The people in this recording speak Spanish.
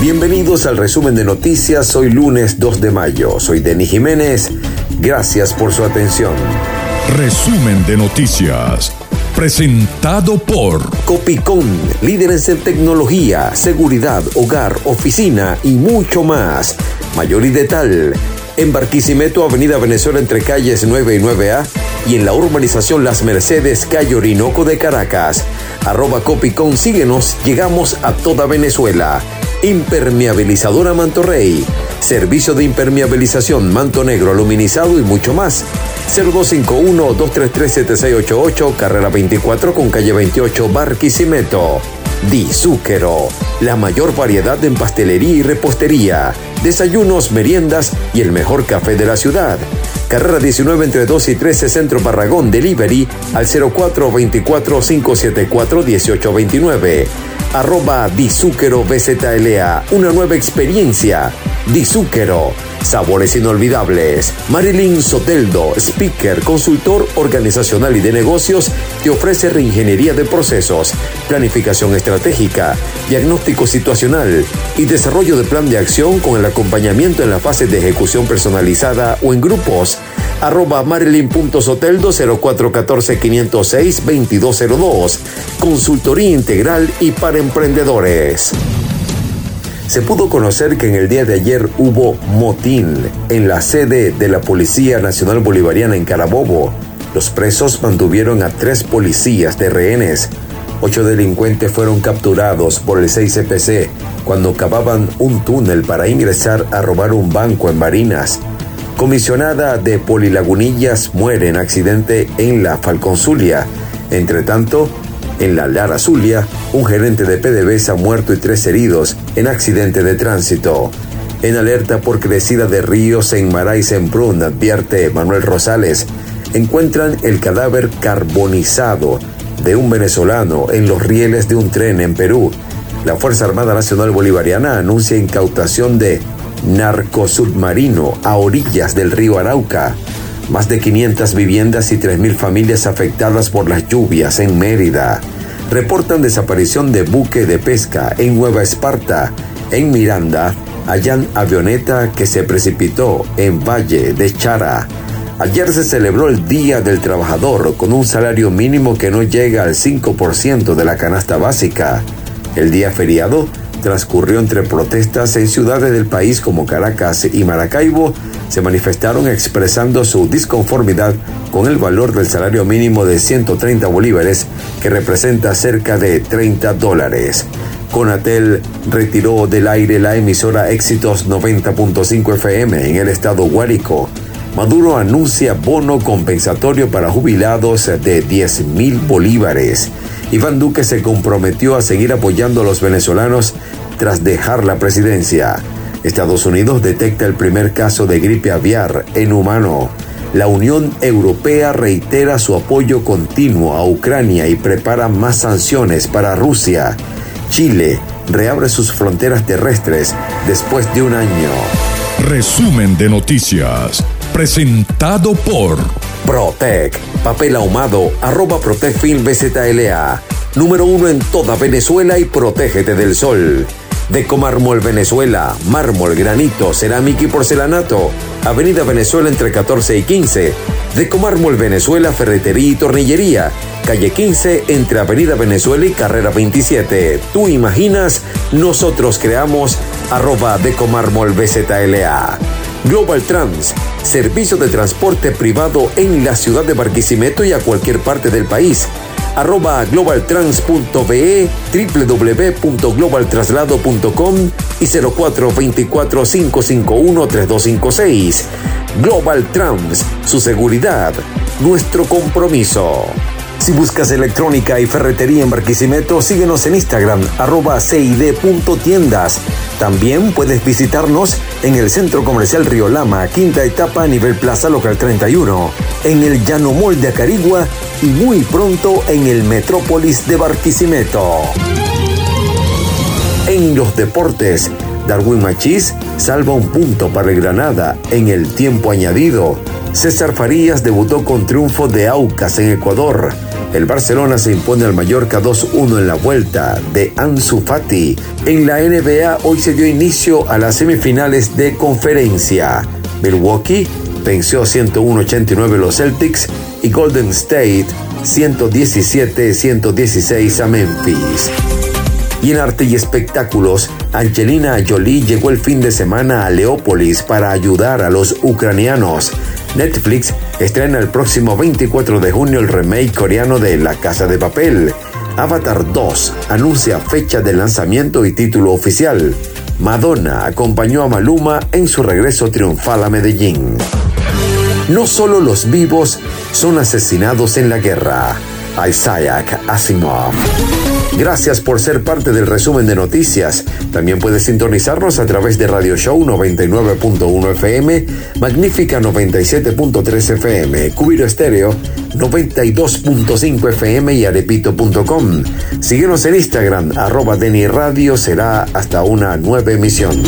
Bienvenidos al resumen de noticias. Hoy lunes 2 de mayo. Soy Denis Jiménez. Gracias por su atención. Resumen de noticias. Presentado por Copicón, líderes en tecnología, seguridad, hogar, oficina y mucho más. Mayor y detal. En Barquisimeto, Avenida Venezuela entre calles 9 y 9A y en la urbanización Las Mercedes, calle Orinoco de Caracas. Arroba Copicón, síguenos, llegamos a toda Venezuela. Impermeabilizadora Manto Rey. Servicio de impermeabilización, manto negro, aluminizado y mucho más. 0251-233-7688, carrera 24 con calle 28, Barquisimeto. Dizúquero, la mayor variedad en pastelería y repostería, desayunos, meriendas y el mejor café de la ciudad. Carrera 19 entre 2 y 13 Centro Barragón Delivery al 0424-574-1829. Arroba Dizúquero BZLA, una nueva experiencia. Dizúquero, sabores inolvidables. Marilyn Soteldo, speaker, consultor organizacional y de negocios, te ofrece reingeniería de procesos, planificación estratégica, diagnóstico situacional y desarrollo de plan de acción con el acompañamiento en la fase de ejecución personalizada o en grupos arroba marilyn.soteldo 0414-506-2202. Consultoría integral y para emprendedores. Se pudo conocer que en el día de ayer hubo motín en la sede de la Policía Nacional Bolivariana en Carabobo. Los presos mantuvieron a tres policías de rehenes. Ocho delincuentes fueron capturados por el 6CPC cuando cavaban un túnel para ingresar a robar un banco en Barinas. Comisionada de Polilagunillas muere en accidente en la Falconzulia. Entre tanto, en la Lara Zulia, un gerente de PDVSA muerto y tres heridos en accidente de tránsito. En alerta por crecida de ríos en Maray Semprún, advierte Manuel Rosales, encuentran el cadáver carbonizado de un venezolano en los rieles de un tren en Perú. La Fuerza Armada Nacional Bolivariana anuncia incautación de narcosubmarino a orillas del río Arauca. Más de 500 viviendas y 3.000 familias afectadas por las lluvias en Mérida. Reportan desaparición de buque de pesca en Nueva Esparta. En Miranda, hallan avioneta que se precipitó en Valle de Chara. Ayer se celebró el Día del Trabajador con un salario mínimo que no llega al 5% de la canasta básica. El día feriado transcurrió entre protestas en ciudades del país como Caracas y Maracaibo, se manifestaron expresando su disconformidad con el valor del salario mínimo de 130 bolívares, que representa cerca de 30 dólares. Conatel retiró del aire la emisora Éxitos 90.5 FM en el estado Guárico. Maduro anuncia bono compensatorio para jubilados de 10 mil bolívares. Iván Duque se comprometió a seguir apoyando a los venezolanos tras dejar la presidencia. Estados Unidos detecta el primer caso de gripe aviar en humano. La Unión Europea reitera su apoyo continuo a Ucrania y prepara más sanciones para Rusia. Chile reabre sus fronteras terrestres después de un año. Resumen de noticias. Presentado por Protec, papel ahumado, arroba Protecfilm BZLA. Número uno en toda Venezuela y protégete del sol. Decomármol Venezuela, mármol, granito, cerámica y porcelanato. Avenida Venezuela entre 14 y 15. Decomármol Venezuela, ferretería y tornillería. Calle 15 entre Avenida Venezuela y Carrera 27. Tú imaginas, nosotros creamos arroba Decomármol BZLA. Global Trans, servicio de transporte privado en la ciudad de Barquisimeto y a cualquier parte del país arroba globaltrans.be, www.globaltraslado.com y 0424-551-3256. Global Trans, su seguridad, nuestro compromiso. Si buscas electrónica y ferretería en Barquisimeto, síguenos en Instagram, arroba cid.tiendas. También puedes visitarnos en el Centro Comercial Río Lama, quinta etapa, nivel Plaza Local 31, en el Llano Mall de Acarigua y muy pronto en el Metrópolis de Barquisimeto. En los deportes, Darwin Machís salva un punto para el Granada en el tiempo añadido. César Farías debutó con triunfo de Aucas en Ecuador. El Barcelona se impone al Mallorca 2-1 en la vuelta de Ansu Fati. En la NBA hoy se dio inicio a las semifinales de conferencia. Milwaukee venció 101-89 los Celtics y Golden State 117-116 a Memphis. Y en arte y espectáculos, Angelina Jolie llegó el fin de semana a Leópolis para ayudar a los ucranianos. Netflix estrena el próximo 24 de junio el remake coreano de La Casa de Papel. Avatar 2 anuncia fecha de lanzamiento y título oficial. Madonna acompañó a Maluma en su regreso triunfal a Medellín. No solo los vivos son asesinados en la guerra. Isaac Asimov. Gracias por ser parte del resumen de noticias. También puedes sintonizarnos a través de Radio Show 99.1 FM, Magnífica 97.3 FM, Cubiro Estéreo 92.5 FM y arepito.com. Síguenos en Instagram, arroba Deni Radio, será hasta una nueva emisión.